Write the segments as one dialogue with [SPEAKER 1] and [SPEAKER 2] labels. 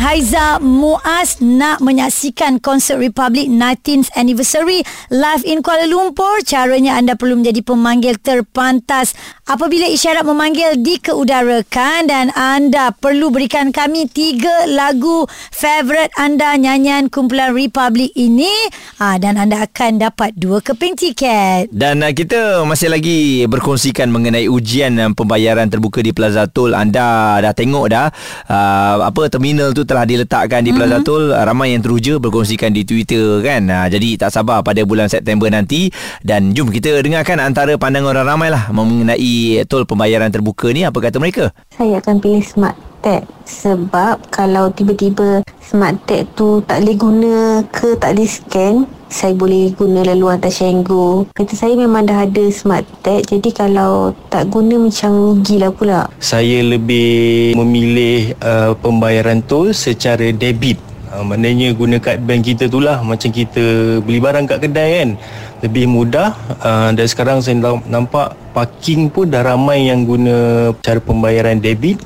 [SPEAKER 1] Haiza Muaz nak menyaksikan konsert Republic 19th Anniversary live in Kuala Lumpur. Caranya anda perlu menjadi pemanggil terpantas apabila isyarat memanggil dikeudarakan dan anda perlu berikan kami tiga lagu favourite anda nyanyian kumpulan Republic ini ha, dan anda akan dapat dua keping tiket.
[SPEAKER 2] Dan uh, kita masih lagi berkongsikan mengenai ujian uh, pembayaran terbuka di Plaza Tol. Anda dah tengok dah apa terminal tu telah diletakkan di Plaza mm-hmm. Tol. Uh, ramai yang teruja berkongsikan di Twitter kan. Uh, jadi tak sabar pada bulan September nanti dan jom kita dengarkan antara pandangan orang ramai lah mengenai tol pembayaran terbuka ni apa kata mereka.
[SPEAKER 3] Saya akan pilih smart tag sebab kalau tiba-tiba smart tag tu tak boleh guna ke tak boleh scan saya boleh guna laluan Tashengo. Kata saya memang dah ada smart tag jadi kalau tak guna macam rugilah pula.
[SPEAKER 4] Saya lebih memilih uh, pembayaran tol secara debit. Uh, maknanya guna kad bank kita tu lah macam kita beli barang kat kedai kan lebih mudah uh, dan sekarang saya nampak parking pun dah ramai yang guna cara pembayaran debit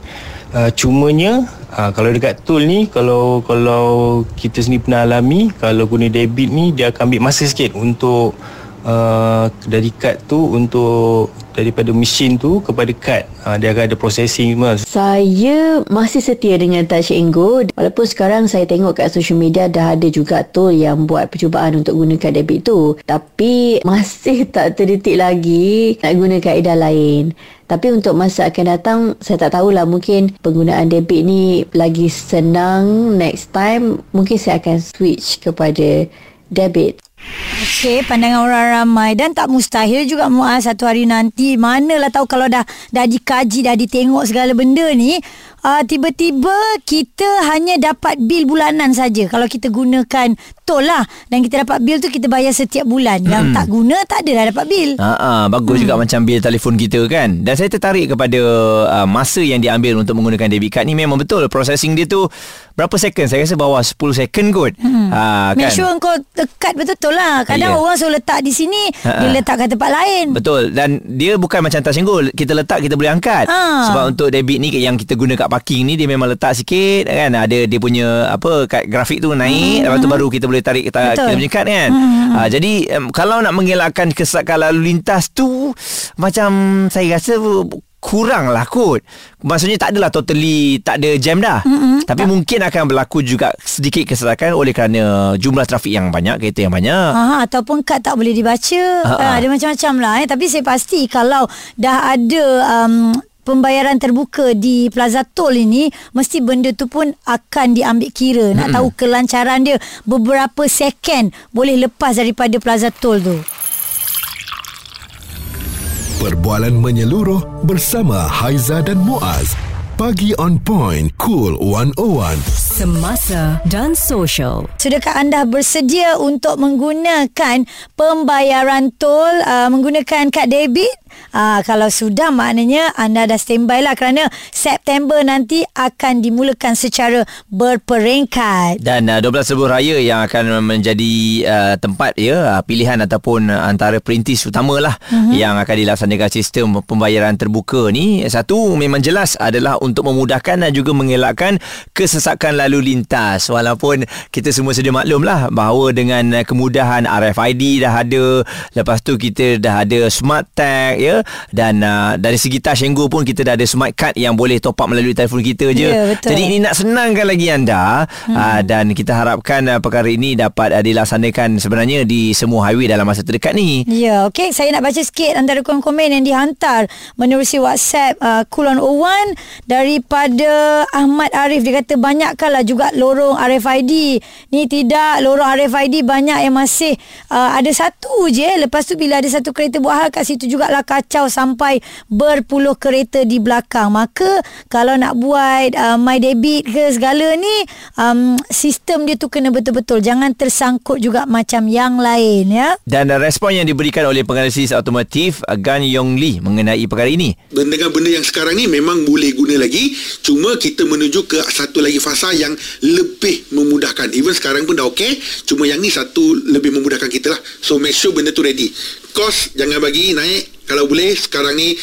[SPEAKER 4] uh, cumanya uh, kalau dekat tol ni kalau kalau kita sendiri pernah alami kalau guna debit ni dia akan ambil masa sikit untuk uh, dari kad tu untuk daripada mesin tu kepada kad. Uh, dia akan ada processing semua.
[SPEAKER 5] Saya masih setia dengan Touch and Go. Walaupun sekarang saya tengok kat social media dah ada juga tol yang buat percubaan untuk guna kad debit tu. Tapi masih tak terdetik lagi nak guna kaedah lain. Tapi untuk masa akan datang saya tak tahulah mungkin penggunaan debit ni lagi senang next time mungkin saya akan switch kepada debit
[SPEAKER 1] Okey, pandangan orang ramai dan tak mustahil juga Muaz satu hari nanti. Manalah tahu kalau dah dah dikaji, dah ditengok segala benda ni, uh, tiba-tiba kita hanya dapat bil bulanan saja kalau kita gunakan tol lah dan kita dapat bil tu kita bayar setiap bulan. Yang hmm. tak guna tak ada dah dapat bil.
[SPEAKER 2] Ha ah, bagus hmm. juga macam bil telefon kita kan. Dan saya tertarik kepada uh, masa yang diambil untuk menggunakan debit card ni memang betul processing dia tu berapa second? Saya rasa bawah 10 second kot. Hmm.
[SPEAKER 1] Ha, kan? Make sure kau dekat betul-betul lah. Kadang yeah. orang suruh letak di sini, Ha-ha. dia letak kat tempat lain.
[SPEAKER 2] Betul. Dan dia bukan macam tas singgul. Kita letak, kita boleh angkat. Ha. Sebab untuk debit ni yang kita guna kat parking ni, dia memang letak sikit kan. Ada dia punya apa kat grafik tu naik. Hmm. Lepas tu baru kita boleh tarik kita, kita punya kad kan. Hmm. Ha, jadi um, kalau nak mengelakkan kesesakan lalu lintas tu, macam saya rasa kurang lah kot Maksudnya tak adalah totally Tak ada jam dah mm-hmm. Tapi tak. mungkin akan berlaku juga Sedikit kesesakan Oleh kerana Jumlah trafik yang banyak Kereta yang banyak
[SPEAKER 1] Aha, Ataupun kad tak boleh dibaca ha, Ada macam-macam lah eh. Tapi saya pasti Kalau dah ada um, Pembayaran terbuka di Plaza Tol ini mesti benda tu pun akan diambil kira nak mm-hmm. tahu kelancaran dia beberapa second boleh lepas daripada Plaza Tol tu.
[SPEAKER 6] Perbualan menyeluruh bersama Haiza dan Muaz. Pagi on point, cool 101.
[SPEAKER 7] Semasa dan social.
[SPEAKER 1] Sudahkah anda bersedia untuk menggunakan pembayaran tol uh, menggunakan kad debit? Ah, kalau sudah maknanya anda dah standby lah kerana September nanti akan dimulakan secara berperingkat.
[SPEAKER 2] Dan uh, 12 sebuah raya yang akan menjadi uh, tempat ya uh, pilihan ataupun antara perintis utama lah uh-huh. yang akan dilaksanakan sistem pembayaran terbuka ni. Satu memang jelas adalah untuk memudahkan dan juga mengelakkan kesesakan lalu lintas. Walaupun kita semua sedia maklum lah bahawa dengan kemudahan RFID dah ada lepas tu kita dah ada smart tag ya dan uh, dari segi touch and go pun kita dah ada smart card yang boleh top up melalui telefon kita je. Yeah, jadi ini nak senangkan lagi anda. Hmm. uh, dan kita harapkan uh, perkara ini dapat uh, dilaksanakan sebenarnya di semua highway dalam masa terdekat ni.
[SPEAKER 1] Ya yeah, okey. Saya nak baca sikit antara komen-komen yang dihantar menerusi WhatsApp uh, Kulon Owan daripada Ahmad Arif. Dia kata banyakkanlah juga lorong RFID ni tidak lorong RFID banyak yang masih uh, ada satu je. Lepas tu bila ada satu kereta buat hal kat situ jugalah kacau sampai berpuluh kereta di belakang. Maka kalau nak buat uh, my debit ke segala ni um, sistem dia tu kena betul-betul jangan tersangkut juga macam yang lain ya.
[SPEAKER 2] Dan uh, respon yang diberikan oleh penganalisis automotif uh, Gan Yong Lee mengenai perkara ini.
[SPEAKER 8] dengan benda yang sekarang ni memang boleh guna lagi cuma kita menuju ke satu lagi fasa yang lebih memudahkan even sekarang pun dah okey cuma yang ni satu lebih memudahkan kita lah so make sure benda tu ready cost jangan bagi naik kalau boleh sekarang ni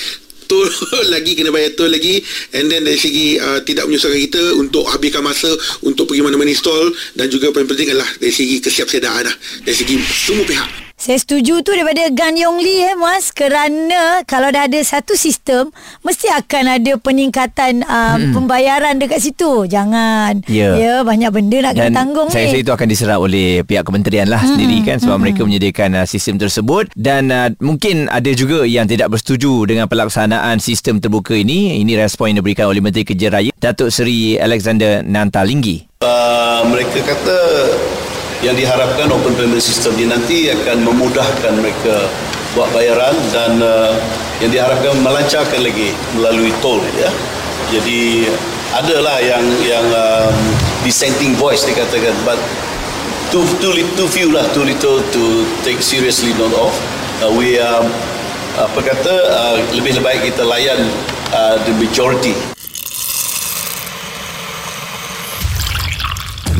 [SPEAKER 8] tol lagi kena bayar tol lagi. And then dari segi uh, tidak menyusahkan kita untuk habiskan masa untuk pergi mana-mana install dan juga paling penting adalah dari segi kesiapsiagaan lah. Dari segi semua pihak
[SPEAKER 1] Saya setuju tu daripada Gan Yong Lee eh Mas kerana kalau dah ada satu sistem mesti akan ada peningkatan uh, hmm. pembayaran dekat situ. Jangan.
[SPEAKER 2] Ya.
[SPEAKER 1] ya banyak benda nak kena tanggung
[SPEAKER 2] saya rasa
[SPEAKER 1] ni.
[SPEAKER 2] itu akan diserap oleh pihak kementerian lah hmm, sendiri kan sebab hmm. mereka menyediakan uh, sistem tersebut dan uh, mungkin ada juga yang tidak bersetuju dengan pelaksanaan sistem terbuka ini. Ini respon yang diberikan oleh Menteri Kerja Raya Datuk Seri Alexander Nantalinggi.
[SPEAKER 9] Uh, mereka kata yang diharapkan open payment system ini nanti akan memudahkan mereka buat bayaran dan uh, yang diharapkan melancarkan lagi melalui tol ya. Jadi adalah yang yang um, dissenting voice dikatakan but too too too few lah too little to take seriously note of. Uh, we um, apa kata uh, lebih baik kita layan uh, the majority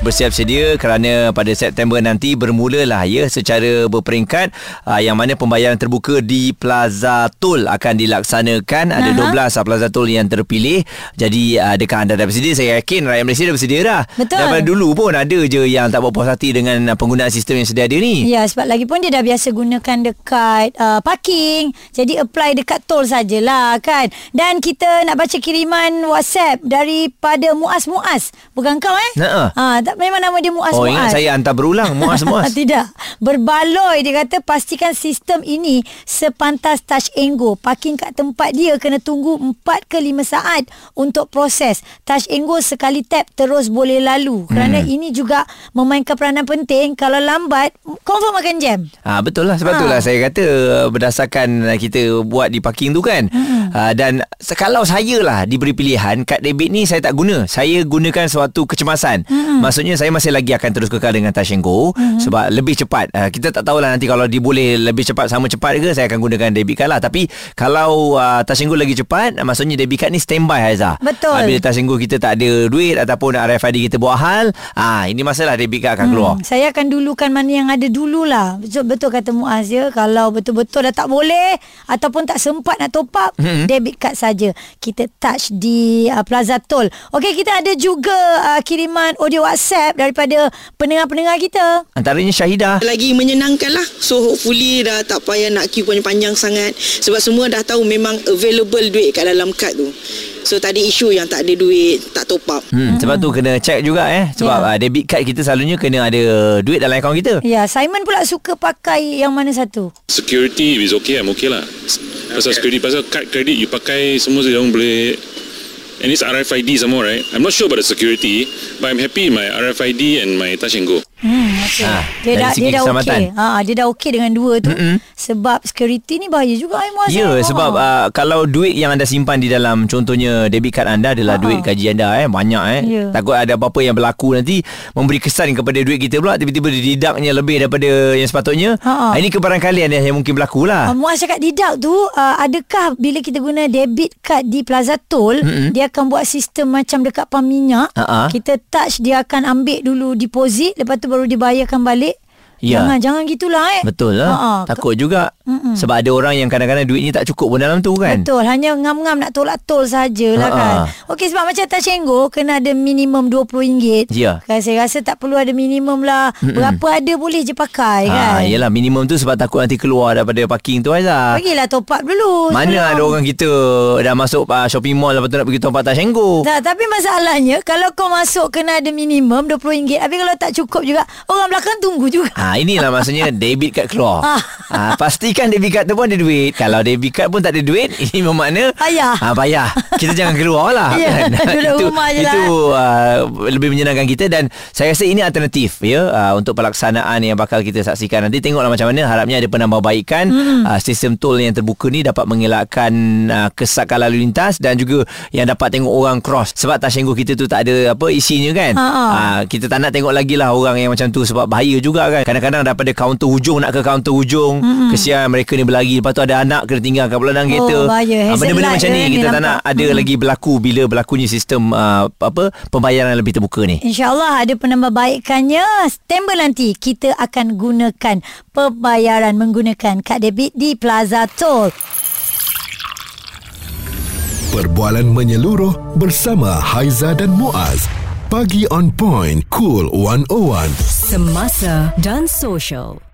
[SPEAKER 2] Bersiap sedia kerana pada September nanti bermulalah ya secara berperingkat. Uh, yang mana pembayaran terbuka di Plaza Tol akan dilaksanakan. Ada
[SPEAKER 1] Aha.
[SPEAKER 2] 12 Plaza Tol yang terpilih. Jadi uh, adakah anda dah bersedia? Saya yakin rakyat Malaysia dah bersedia dah.
[SPEAKER 1] Betul.
[SPEAKER 2] daripada dulu pun ada je yang tak berpuas hati dengan penggunaan sistem yang sedia ada ni.
[SPEAKER 1] Ya sebab lagi pun dia dah biasa gunakan dekat uh, parking. Jadi apply dekat tol sajalah kan? Dan kita nak baca kiriman WhatsApp daripada Muaz. Muaz Bukan kau eh? Ha, tak, Memang nama dia Muaz
[SPEAKER 2] oh
[SPEAKER 1] Muaz.
[SPEAKER 2] ingat saya hantar berulang. Muas-muas
[SPEAKER 1] Tidak. Berbaloi dia kata pastikan sistem ini sepantas touch and go. Parking kat tempat dia kena tunggu 4 ke 5 saat untuk proses. Touch and go sekali tap terus boleh lalu. Kerana
[SPEAKER 2] Hmm.
[SPEAKER 1] ini juga memainkan peranan penting. Kalau lambat, confirm akan jam.
[SPEAKER 2] Ha, betul lah sebab
[SPEAKER 1] Ha.
[SPEAKER 2] itulah saya kata uh, berdasarkan uh, kita buat di parking tu kan hmm. uh, dan kalau saya lah diberi pilihan kad debit ni saya tak guna saya gunakan suatu kecemasan hmm. maksudnya saya masih lagi akan terus kekal dengan Touch and Go hmm. sebab lebih cepat uh, kita tak tahulah nanti kalau dia boleh lebih cepat sama cepat ke saya akan gunakan debit card lah tapi kalau uh, Touch and Go lagi cepat uh, maksudnya debit card ni standby Haizah
[SPEAKER 1] Betul.
[SPEAKER 2] uh, bila Touch and Go kita tak ada duit ataupun RFID kita buat hal ah ini masalah debit card akan keluar
[SPEAKER 1] Hmm, saya akan dulukan mana yang ada dululah. Betul, betul kata Muaz ya. Kalau betul-betul dah tak boleh ataupun tak sempat nak top up, hmm. debit card saja. Kita touch di uh, Plaza Tol. Okey, kita ada juga uh, kiriman audio WhatsApp daripada pendengar-pendengar kita.
[SPEAKER 2] antaranya Syahidah
[SPEAKER 10] lagi menyenangkan lah So hopefully dah tak payah nak queue panjang-panjang sangat Sebab semua dah tahu memang available duit kat dalam kad tu So tadi isu yang tak ada duit, tak top up
[SPEAKER 2] Hmm, sebab tu kena check juga eh sebab
[SPEAKER 1] Ya.
[SPEAKER 2] yeah. uh, debit card kita selalunya kena ada duit dalam akaun kita.
[SPEAKER 1] Ya, Simon pula suka pakai yang mana satu?
[SPEAKER 11] Security is okay, I'm okay lah. Pasal security, pasal card credit you pakai semua orang boleh and it's RFID semua right. I'm not sure about the security, but I'm happy with my RFID and my touch and go.
[SPEAKER 1] Hmm, okay.
[SPEAKER 2] Ah,
[SPEAKER 1] dia dah dia dah
[SPEAKER 2] keselamatan.
[SPEAKER 1] okey. Ha, dia dah okey dengan dua tu.
[SPEAKER 2] Mm-mm.
[SPEAKER 1] Sebab security ni bahaya juga ai Muaz.
[SPEAKER 2] Ya,
[SPEAKER 1] eh.
[SPEAKER 2] sebab
[SPEAKER 1] Ha.
[SPEAKER 2] uh, kalau duit yang anda simpan di dalam contohnya debit card anda adalah
[SPEAKER 1] Ha.
[SPEAKER 2] duit gaji anda eh banyak eh.
[SPEAKER 1] Ya.
[SPEAKER 2] Takut ada apa-apa yang berlaku nanti memberi kesan kepada duit kita pula tiba-tiba dididaknya lebih daripada yang sepatutnya.
[SPEAKER 1] Ha.
[SPEAKER 2] Ini kebarangkalian yang mungkin berlaku lah.
[SPEAKER 1] Uh, Muaz cakap didak tu uh, adakah bila kita guna debit card di Plaza Tol
[SPEAKER 2] Mm-mm.
[SPEAKER 1] dia akan buat sistem macam dekat pam minyak
[SPEAKER 2] Ha-ha.
[SPEAKER 1] kita touch dia akan ambil dulu deposit lepas tu baru dibayarkan balik
[SPEAKER 2] Ya.
[SPEAKER 1] jangan jangan gitulah eh
[SPEAKER 2] Betul lah.
[SPEAKER 1] Ha-ha.
[SPEAKER 2] Takut juga.
[SPEAKER 1] Mm-mm.
[SPEAKER 2] Sebab ada orang yang kadang-kadang duitnya tak cukup pun dalam tu kan.
[SPEAKER 1] Betul Hanya ngam-ngam nak tolak tol sajalah
[SPEAKER 2] Ha-ha.
[SPEAKER 1] kan Okey sebab macam touch and go Kena ada minimum RM20
[SPEAKER 2] Ya.
[SPEAKER 1] kan, Saya rasa tak perlu ada minimum lah
[SPEAKER 2] Mm-mm.
[SPEAKER 1] Berapa ada boleh je pakai
[SPEAKER 2] Ah,
[SPEAKER 1] kan
[SPEAKER 2] yelah minimum tu sebab takut nanti keluar daripada parking tu Aizah.
[SPEAKER 1] Bagilah top up dulu
[SPEAKER 2] Mana
[SPEAKER 1] sebelum.
[SPEAKER 2] ada orang kita dah masuk uh, shopping mall lepas tu nak pergi tempat touch and go.
[SPEAKER 1] Tak, tapi masalahnya kalau kau masuk kena ada minimum RM20 Habis kalau tak cukup juga Orang belakang tunggu juga
[SPEAKER 2] Ha, inilah maksudnya debit card keluar. Ha, pastikan debit card tu pun ada duit. Kalau debit card pun tak ada duit, ini bermakna
[SPEAKER 1] Payah.
[SPEAKER 2] Ha, payah. kita jangan keluar lah
[SPEAKER 1] Ya,
[SPEAKER 2] kan?
[SPEAKER 1] duduk
[SPEAKER 2] itu,
[SPEAKER 1] rumah je lah.
[SPEAKER 2] Itu uh, lebih menyenangkan kita Dan saya rasa ini alternatif ya uh, Untuk pelaksanaan yang bakal kita saksikan Nanti tengoklah macam mana Harapnya ada penambahbaikan hmm. uh, Sistem tol yang terbuka ni Dapat mengelakkan uh, kesakan lalu lintas Dan juga yang dapat tengok orang cross Sebab Tashenggo kita tu tak ada apa isinya kan
[SPEAKER 1] Ha-ha.
[SPEAKER 2] uh, Kita tak nak tengok lagi lah Orang yang macam tu Sebab bahaya juga kan Kadang-kadang daripada kaunter hujung Nak ke kaunter hujung hmm. Kesian mereka ni berlari Lepas tu ada anak Kena tinggal kat belakang
[SPEAKER 1] Oh,
[SPEAKER 2] kereta
[SPEAKER 1] bahaya.
[SPEAKER 2] Ah, Benda-benda macam ni
[SPEAKER 1] kan
[SPEAKER 2] Kita tak nak
[SPEAKER 1] nampak.
[SPEAKER 2] Ada lagi berlaku Bila berlakunya sistem uh, apa Pembayaran yang lebih terbuka ni
[SPEAKER 1] InsyaAllah ada penambahbaikannya. September nanti kita akan gunakan pembayaran menggunakan kad debit di Plaza Tol.
[SPEAKER 6] Perbualan menyeluruh bersama Haiza dan Muaz. Pagi on point, cool 101.
[SPEAKER 7] Semasa dan social.